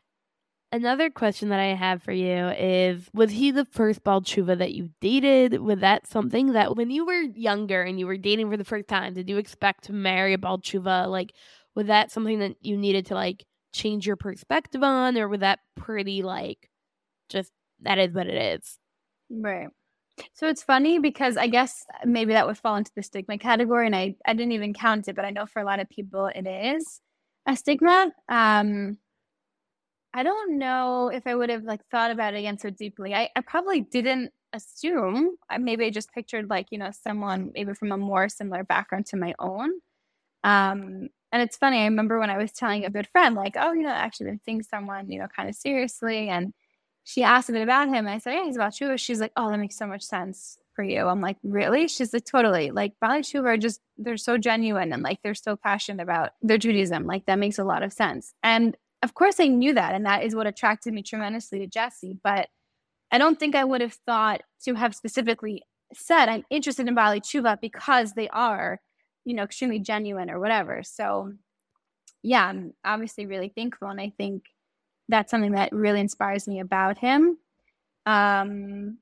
Another question that I have for you is Was he the first Baal Teshuva that you dated? Was that something that when you were younger and you were dating for the first time, did you expect to marry a Baal Teshuva? Like, was that something that you needed to like change your perspective on, or was that pretty like just that is what it is? Right. So it's funny because I guess maybe that would fall into the stigma category, and I, I didn't even count it, but I know for a lot of people it is a stigma. Um, I don't know if I would have like thought about it again so deeply. I, I probably didn't assume. Maybe I just pictured like you know someone maybe from a more similar background to my own. Um, And it's funny, I remember when I was telling a good friend, like, oh, you know, actually been seeing someone, you know, kind of seriously. And she asked a bit about him. I said, yeah, he's a Baal Tshuva. She's like, oh, that makes so much sense for you. I'm like, really? She's like, totally. Like, Baalei Tshuva are just, they're so genuine and like they're so passionate about their Judaism. Like, that makes a lot of sense. And of course, I knew that. And that is what attracted me tremendously to Jesse. But I don't think I would have thought to have specifically said, I'm interested in Baalei Tshuva because they are, you know, extremely genuine or whatever. So, yeah, I'm obviously really thankful. And I think that's something that really inspires me about him. Um,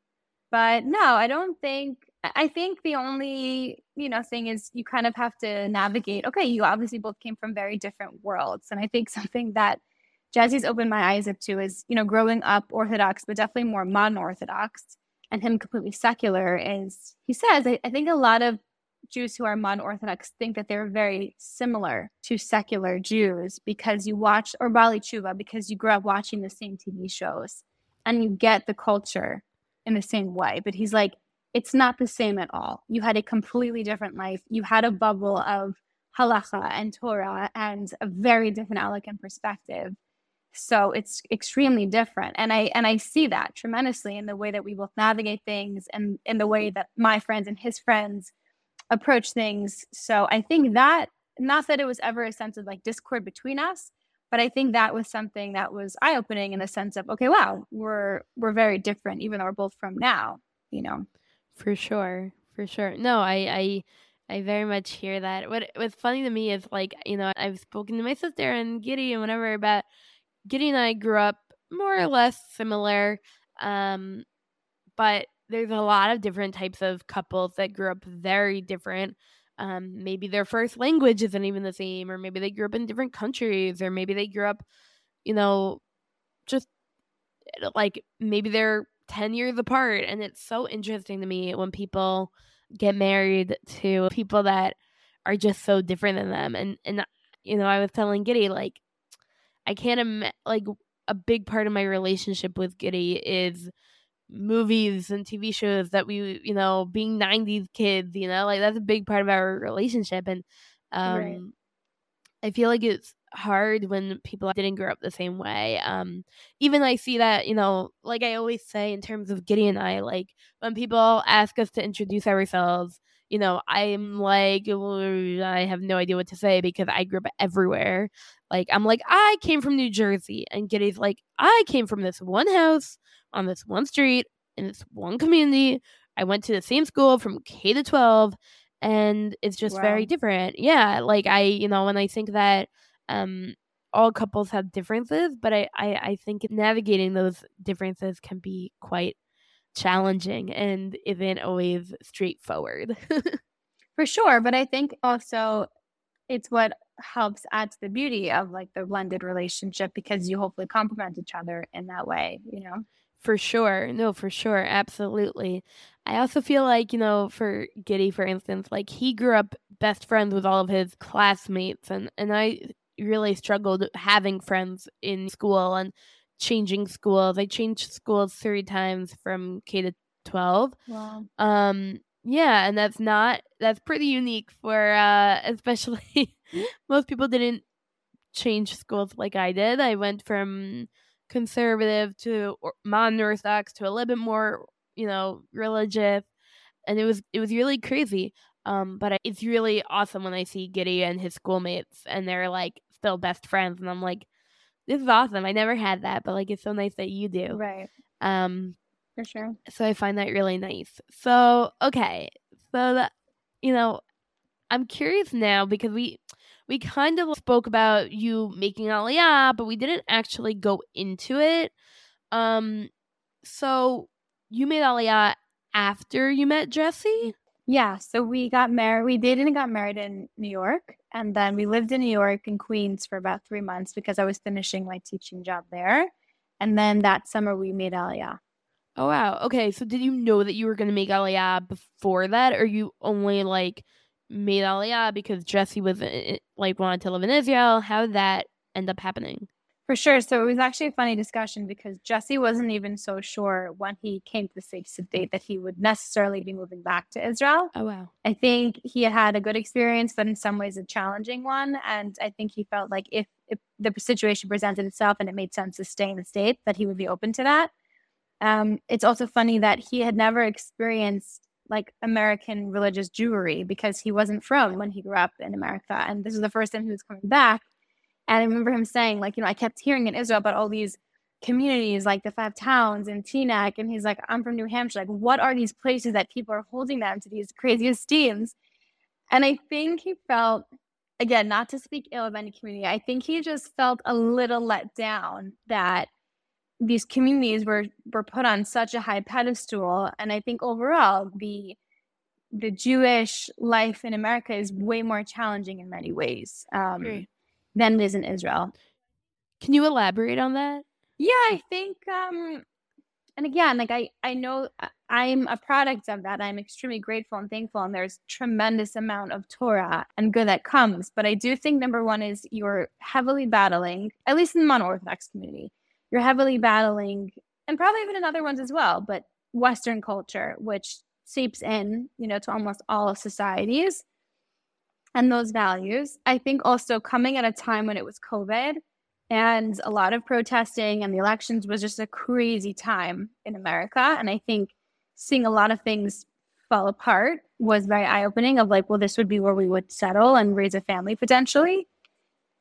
but no, I don't think I think the only, you know, thing is you kind of have to navigate. Okay, you obviously both came from very different worlds. And I think something that Jesse's opened my eyes up to is, you know, growing up Orthodox, but definitely more modern Orthodox, and him completely secular is he says, I, I think a lot of Jews who are modern Orthodox think that they're very similar to secular Jews because you watch, or Baalei Tshuva, because you grew up watching the same TV shows and you get the culture in the same way. But he's like, it's not the same at all. You had a completely different life. You had a bubble of halacha and Torah and a very different outlook and perspective. So it's extremely different. And I and I see that tremendously in the way that we both navigate things and in the way that my friends and his friends approach things. So I think that not that it was ever a sense of like discord between us, but I think that was something that was eye opening in the sense of okay, wow, we're we're very different, even though we're both from now, you know. For sure, for sure. No, I I I very much hear that. What what's funny to me is like you know I've spoken to my sister and Giddy and whatever about Giddy and I grew up more or less similar, um, but there's a lot of different types of couples that grew up very different. Um, maybe their first language isn't even the same, or maybe they grew up in different countries, or maybe they grew up, you know, just like maybe they're 10 years apart. And it's so interesting to me when people get married to people that are just so different than them. And, and, you know, I was telling Giddy, like, I can't imagine, like, a big part of my relationship with Giddy is movies and TV shows that we, you know, being 90s kids, you know, like that's a big part of our relationship. And um, right. I feel like it's hard when people didn't grow up the same way. Um, even I see that, you know, like I always say in terms of Giddy and I, like when people ask us to introduce ourselves, you know, I'm like, I have no idea what to say because I grew up everywhere. Like, I'm like, I came from New Jersey. And Giddy's like, I came from this one house on this one street in this one community. I went to the same school from K to 12 and it's just wow. very different. Yeah, like I, you know, when I think that um all couples have differences, but I, I, I think navigating those differences can be quite challenging and isn't always straightforward. For sure. But I think also it's what helps add to the beauty of like the blended relationship because you hopefully complement each other in that way, you know? For sure. No, for sure. Absolutely. I also feel like, you know, for Giddy, for instance, like he grew up best friends with all of his classmates and, and I really struggled having friends in school and changing schools. I changed schools three times from K to twelve. Wow. Um yeah, and that's not that's pretty unique for uh especially most people didn't change schools like I did. I went from conservative to modern orthodox to a little bit more you know religious and it was it was really crazy um but it's really awesome when i see giddy and his schoolmates and they're like still best friends and i'm like this is awesome. I never had that but like it's so nice that you do. Right. Um for sure. so i find that really nice. So okay. So that you know i'm curious now because we we kind of spoke about you making Aliyah, but we didn't actually go into it. Um, so you made Aliyah after you met Jesse? Yeah, so we got married. We dated and got married in New York, and then we lived in New York in Queens for about three months because I was finishing my teaching job there. And then that summer we made Aliyah. Oh wow. Okay, so did you know that you were going to make Aliyah before that, or you only like made Aliyah because Jesse was uh, like wanted to live in Israel. How did that end up happening? For sure. So it was actually a funny discussion because Jesse wasn't even so sure when he came to the States to date that he would necessarily be moving back to Israel. Oh, wow. I think he had a good experience, but in some ways a challenging one. And I think he felt like if, if the situation presented itself and it made sense to stay in the States, that he would be open to that. Um, it's also funny that he had never experienced like American religious Jewry because he wasn't from when he grew up in America. And this was the first time he was coming back. And I remember him saying, like, you know, I kept hearing in Israel about all these communities like the five towns and Teaneck. And he's like, I'm from New Hampshire. Like, what are these places that people are holding them to these crazy esteems? And I think he felt, again, not to speak ill of any community, I think he just felt a little let down that these communities were were put on such a high pedestal. And I think overall the the Jewish life in America is way more challenging in many ways. Um, than it is in Israel. Can you elaborate on that? Yeah, I think um and again, like I I know I'm a product of that. I'm extremely grateful and thankful and there's tremendous amount of Torah and good that comes, but I do think number 1 is you're heavily battling, at least in the modern orthodox community. You're heavily battling and probably even in other ones as well, but western culture which seeps in, you know, to almost all societies and those values. I think also coming at a time when it was COVID and a lot of protesting and the elections was just a crazy time in America. And I think seeing a lot of things fall apart was very eye opening of like, well, this would be where we would settle and raise a family potentially.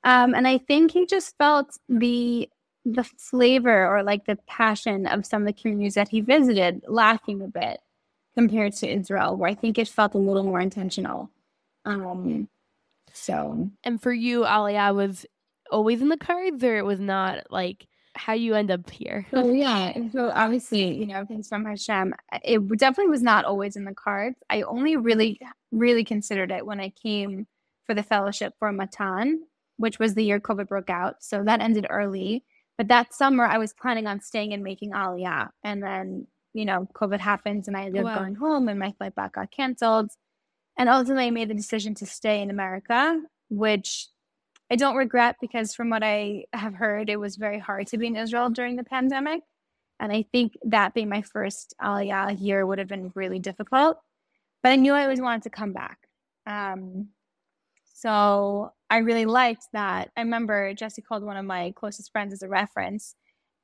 Um, and I think he just felt the the flavor or like the passion of some of the communities that he visited lacking a bit compared to Israel, where I think it felt a little more intentional. Um, so, and for you, Aliyah was always in the cards, or it was not like how you end up here? so yeah, so obviously, you know, things from Hashem. It definitely was not always in the cards. I only really, really considered it when I came for the fellowship for Matan, which was the year COVID broke out. So that ended early. But that summer, I was planning on staying and making Aliyah, and then you know, COVID happens, and I ended wow. up going home, and my flight back got canceled. And ultimately, I made the decision to stay in America, which I don't regret because, from what I have heard, it was very hard to be in Israel during the pandemic. And I think that being my first Aliyah year would have been really difficult. But I knew I always wanted to come back. Um, so I really liked that. I remember Jesse called one of my closest friends as a reference.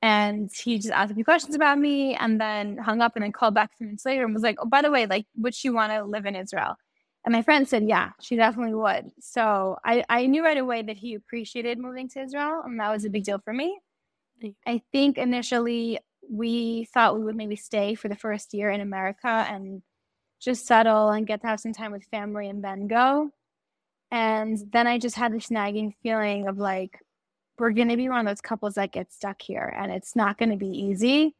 And he just asked a few questions about me and then hung up and then called back a few minutes later and was like, Oh, by the way, like, would she want to live in Israel? And my friend said, yeah, she definitely would. So I, I knew right away that he appreciated moving to Israel, and that was a big deal for me. I think initially we thought we would maybe stay for the first year in America and just settle and get to have some time with family and then go. And then I just had this nagging feeling of like, we're going to be one of those couples that get stuck here and it's not going to be easy.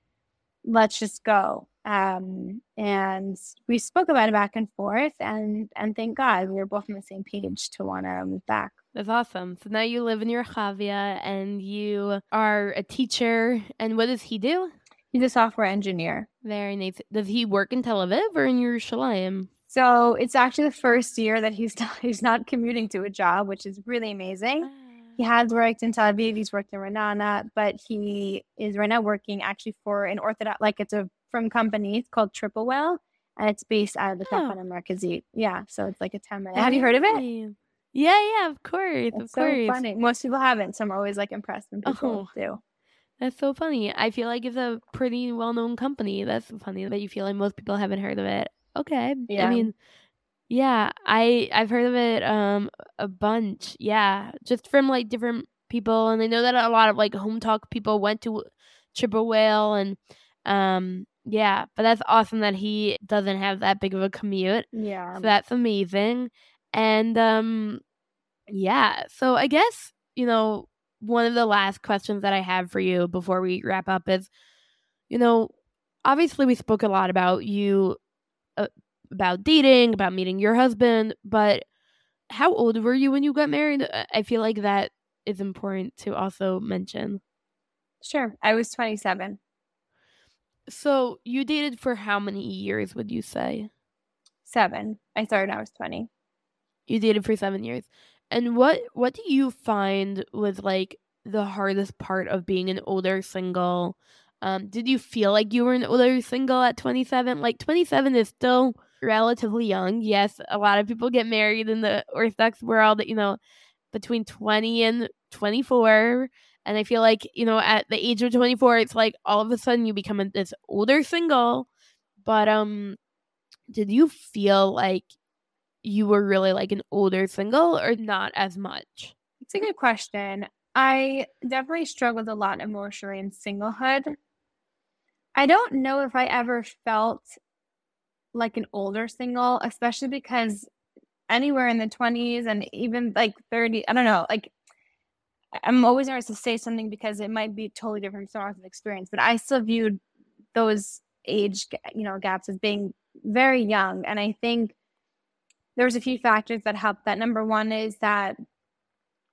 Let's just go. Um, and we spoke about it back and forth, and and thank God we were both on the same page to want to move back. That's awesome. So now you live in Rehavia, and you are a teacher. And what does he do? He's a software engineer. Very nice. Does he work in Tel Aviv or in Yerushalayim? So it's actually the first year that he's not, he's not commuting to a job, which is really amazing. Ah. He has worked in Tel Aviv. He's worked in Ra'anana, but he is right now working actually for an Orthodox, like it's a from companies called Triple Whale, and it's based out of the oh. Tachana Markazit. Yeah, so it's like a 10 minute. Have you heard of it? Yeah, yeah, of course. It's of so course. funny. Most people haven't, so I'm always like impressed when people oh, do. That's so funny. I feel like it's a pretty well known company. That's funny that you feel like most people haven't heard of it. Okay. Yeah. I mean, yeah, I I've heard of it um a bunch. Yeah, just from like different people, and I know that a lot of like Hometalk people went to Triple Whale, and um yeah, but that's awesome that he doesn't have that big of a commute. Yeah. So that's amazing. And um yeah, so I guess, you know, one of the last questions that I have for you before we wrap up is you know, obviously we spoke a lot about you uh, about dating, about meeting your husband, but how old were you when you got married? I feel like that is important to also mention. Sure. I was 27. So you dated for how many years would you say? Seven. I started when I was twenty. You dated for seven years. And what what do you find was like the hardest part of being an older single? Um, did you feel like you were an older single at 27? Like 27 is still relatively young. Yes, a lot of people get married in the Orthodox world, you know, between 20 and 24. And I feel like, you know, at the age of 24, it's like all of a sudden you become this older single. But um did you feel like you were really like an older single or not as much? It's a good question. I definitely struggled a lot emotionally in singlehood. I don't know if I ever felt like an older single, especially because anywhere in the 20s and even like 30, I don't know, like I'm always nervous to say something because it might be totally different from someone's experience, but I still viewed those age, you know, gaps as being very young. And I think there's a few factors that helped that. Number one is that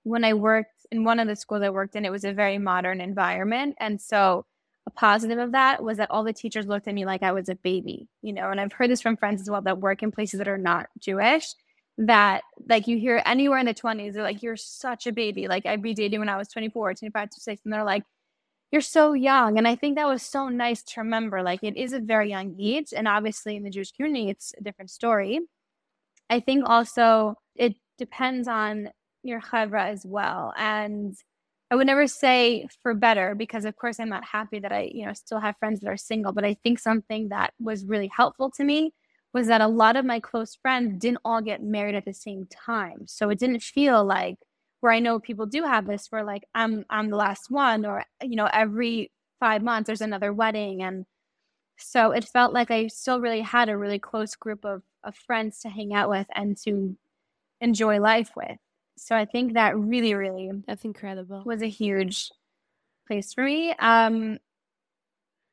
when I worked in one of the schools I worked in, it was a very modern environment. And so a positive of that was that all the teachers looked at me like I was a baby, you know, and I've heard this from friends as well that work in places that are not Jewish that like you hear anywhere in the 20s, they're like, you're such a baby. Like I'd be dating when I was 24, 25, 26, and they're like, you're so young. And I think that was so nice to remember. Like it is a very young age. And obviously in the Jewish community, it's a different story. I think also it depends on your chevra as well. And I would never say for better because of course I'm not happy that I, you know, still have friends that are single, but I think something that was really helpful to me was that a lot of my close friends didn't all get married at the same time. So it didn't feel like where I know people do have this where like I'm I'm the last one or you know every 5 months there's another wedding and so it felt like I still really had a really close group of of friends to hang out with and to enjoy life with. So I think that really really that's incredible. was a huge place for me. Um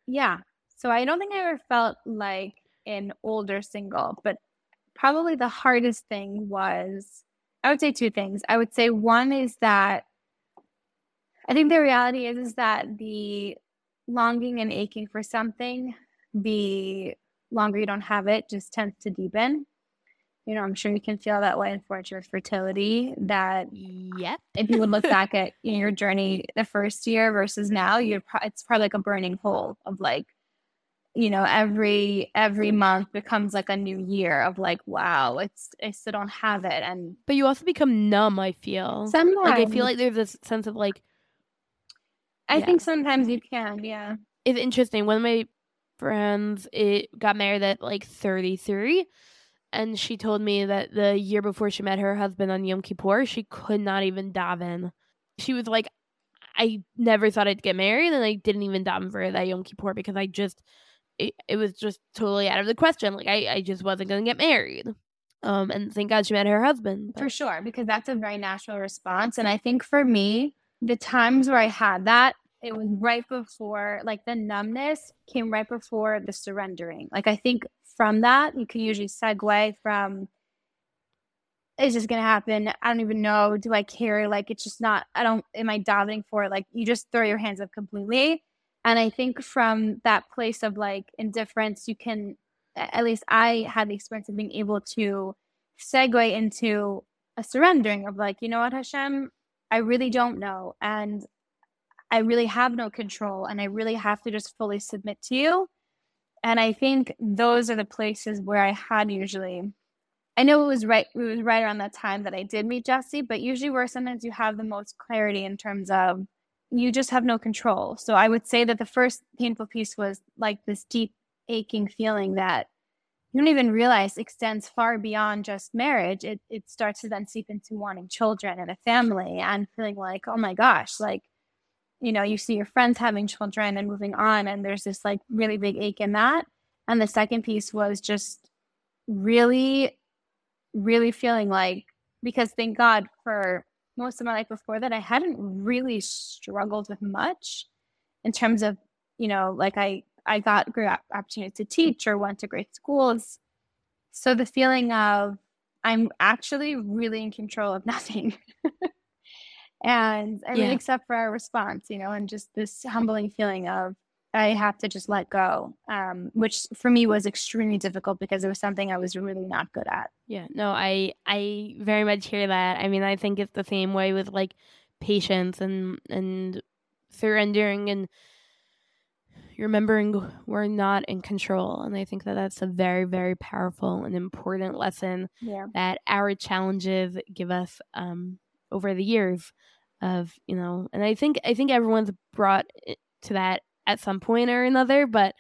yeah. So I don't think I ever felt like an older single, but probably the hardest thing was I would say two things. I would say one is that I think the reality is is that the longing and aching for something, the longer you don't have it, just tends to deepen. You know, I'm sure you can feel that way in fertility. That yep. if you would look back at your journey the first year versus now, you're pro- it's probably like a burning hole of like you know every every month becomes like a new year of like wow it's i still don't have it. And but you also become numb i feel. Sometimes like i feel like there's this sense of like i yeah. think sometimes you can yeah. It's interesting. One of my friends it got married at like 33 and she told me that the year before she met her husband on yom kippur she could not even daven. She was like i never thought i'd get married and i didn't even daven for that yom kippur because i just it, it was just totally out of the question. Like I, I just wasn't gonna get married. Um, and thank God she met her husband. But. For sure, because that's a very natural response. And I think for me, the times where I had that, it was right before like the numbness came right before the surrendering. Like I think from that you can usually segue from it's just gonna happen. I don't even know. Do I care? Like it's just not. I don't. Am I davening for it? Like you just throw your hands up completely. And I think from that place of like indifference, you can, at least I had the experience of being able to segue into a surrendering of like, you know what, Hashem, I really don't know. And I really have no control. And I really have to just fully submit to you. And I think those are the places where I had usually I know it was right it was right around that time that I did meet Jesse, but usually where sometimes you have the most clarity in terms of you just have no control. So I would say that the first painful piece was like this deep aching feeling that you don't even realize extends far beyond just marriage. It it starts to then seep into wanting children and a family and feeling like, oh my gosh, like, you know, you see your friends having children and moving on, and there's this like really big ache in that. And the second piece was just really, really feeling like because thank God for most of my life before that, I hadn't really struggled with much in terms of, you know, like I I got great opportunity to teach or went to great schools. So the feeling of I'm actually really in control of nothing. and I mean, yeah. except for our response, you know, and just this humbling feeling of I have to just let go, um, which for me was extremely difficult because it was something I was really not good at. Yeah, no, I I very much hear that. I mean, I think it's the same way with like patience and and surrendering and remembering we're not in control and i think that that's a very very powerful and important lesson Yeah. that our challenges give us um, over the years of you know and i think i think everyone's brought it to that at some point or another but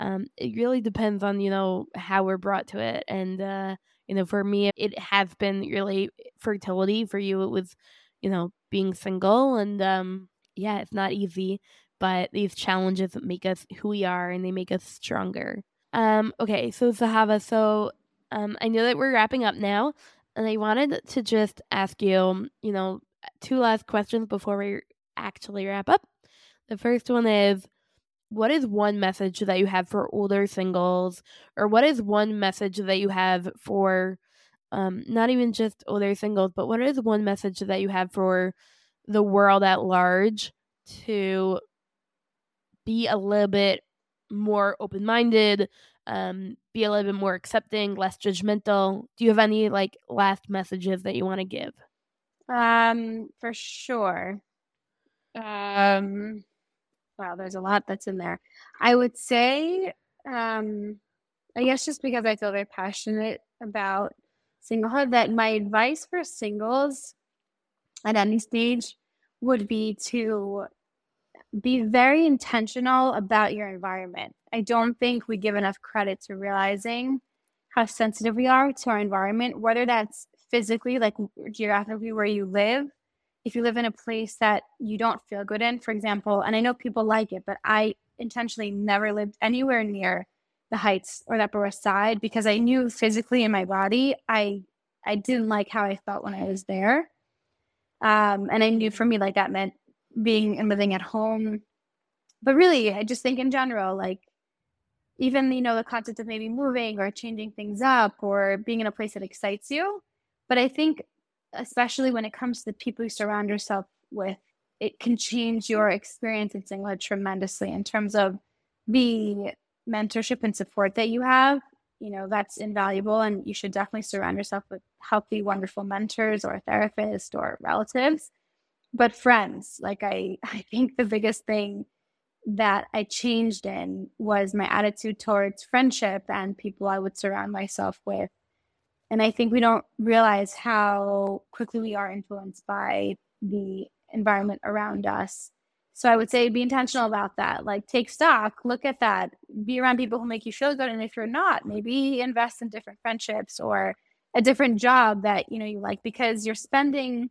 um, it really depends on you know how we're brought to it. And uh, you know for me it has been really fertility. For you it was you know being single and um yeah it's not easy but these challenges make us who we are and they make us stronger. Um okay so zahava so um i know that we're wrapping up now and i wanted to just ask you you know two last questions before we actually wrap up. The first one is what is one message that you have for older singles? Or what is one message that you have for um, not even just older singles but what is one message that you have for the world at large to be a little bit more open-minded um, be a little bit more accepting less judgmental? Do you have any like last messages that you want to give? Um, for sure. Um, wow, there's a lot that's in there. I would say, um, I guess just because I feel very passionate about singlehood, that my advice for singles at any stage would be to be very intentional about your environment. I don't think we give enough credit to realizing how sensitive we are to our environment, whether that's physically, like geographically where you live. If you live in a place that you don't feel good in, for example, and I know people like it, but I intentionally never lived anywhere near the Heights or the Upper West Side because I knew physically in my body I I didn't like how I felt when I was there. Um, and I knew for me like that meant being and living at home. But really, I just think in general, like even you know the concept of maybe moving or changing things up or being in a place that excites you. But I think especially when it comes to the people you surround yourself with, it can change your experience in singlehood tremendously in terms of the mentorship and support that you have. You know, that's invaluable, and you should definitely surround yourself with healthy, wonderful mentors or a therapist or relatives. But friends, like I, I think the biggest thing that I changed in was my attitude towards friendship and people I would surround myself with. And I think we don't realize how quickly we are influenced by the environment around us. So I would say be intentional about that. Like take stock, look at that, be around people who make you feel good. And if you're not, maybe invest in different friendships or a different job that you know you like because you're spending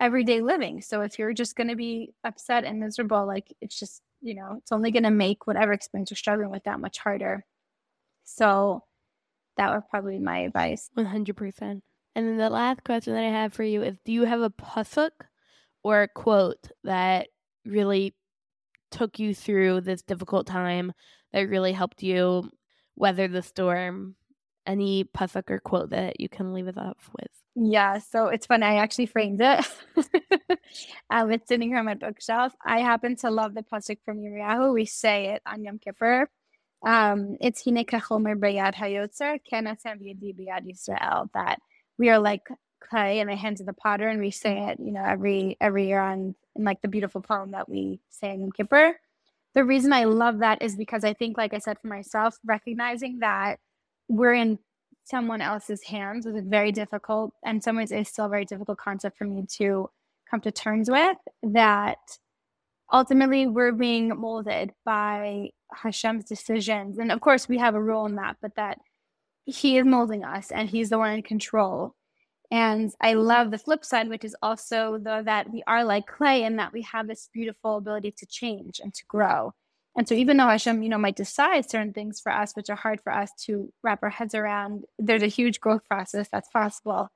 everyday living. So if you're just gonna be upset and miserable, like it's just, you know, it's only gonna make whatever experience you're struggling with that much harder. So that would probably be my advice. 100%. And then the last question that I have for you is do you have a pasuk or a quote that really took you through this difficult time that really helped you weather the storm? Any pasuk or quote that you can leave us off with? Yeah, so it's funny. I actually framed it. um, it's sitting here on my bookshelf. I happen to love the pasuk from Yirmiyahu. We say it on Yom Kippur. Um, it's Hine kachomer bayad hayotzer kenatem yedi biyad Yisrael. That we are like clay in the hands of the potter, and we say it, you know, every every year on in like the beautiful poem that we say in Kippur. The reason I love that is because I think, like I said for myself, recognizing that we're in someone else's hands was a very difficult and some ways is still a very difficult concept for me to come to terms with that ultimately we're being molded by Hashem's decisions. And of course we have a role in that, but that he is molding us and he's the one in control. And I love the flip side, which is also that we are like clay and that we have this beautiful ability to change and to grow. And so even though Hashem, you know, might decide certain things for us, which are hard for us to wrap our heads around, there's a huge growth process that's possible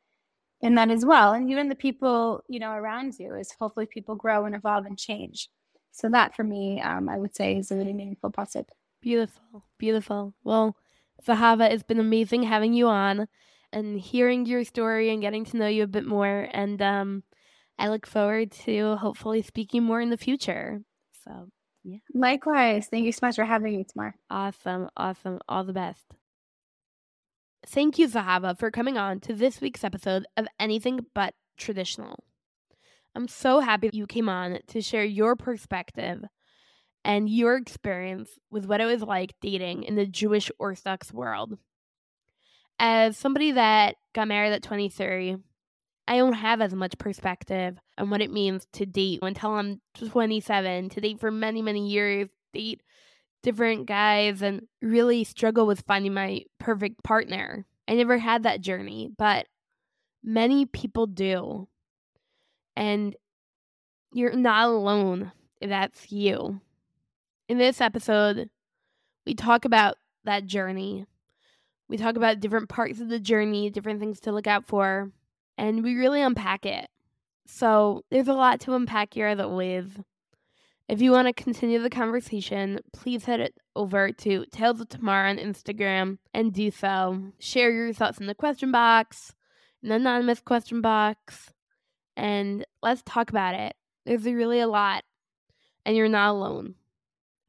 in that as well. And even the people, you know, around you is hopefully people grow and evolve and change. So that for me, um, I would say is a really meaningful pasuk. Beautiful, beautiful. Well, Zahava, it's been amazing having you on and hearing your story and getting to know you a bit more. And um, I look forward to hopefully speaking more in the future. So yeah. Likewise. Thank you so much for having me, Tamar. Awesome. Awesome. All the best. Thank you, Zahava, for coming on to this week's episode of Anything But Traditional. I'm so happy that you came on to share your perspective and your experience with what it was like dating in the Jewish Orthodox world. As somebody that got married at 23, I don't have as much perspective on what it means to date until I'm 27, to date for many, many years, date different guys, and really struggle with finding my perfect partner. I never had that journey, but many people do. And you're not alone if that's you. In this episode, we talk about that journey. We talk about different parts of the journey, different things to look out for, and we really unpack it. So there's a lot to unpack here as always. If you want to continue the conversation, please head over to Tales of Tamar on Instagram and do so. Share your thoughts in the question box, an anonymous question box, and let's talk about it. There's really a lot, and you're not alone.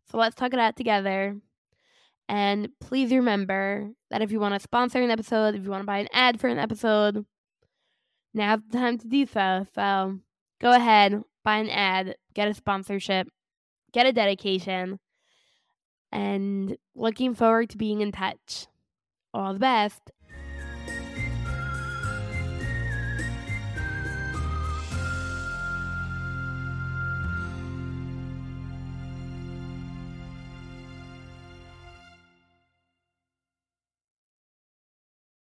So let's talk it out together. And please remember that if you want to sponsor an episode, if you want to buy an ad for an episode, now's the time to do so. So go ahead, buy an ad, get a sponsorship, get a dedication, and looking forward to being in touch. All the best.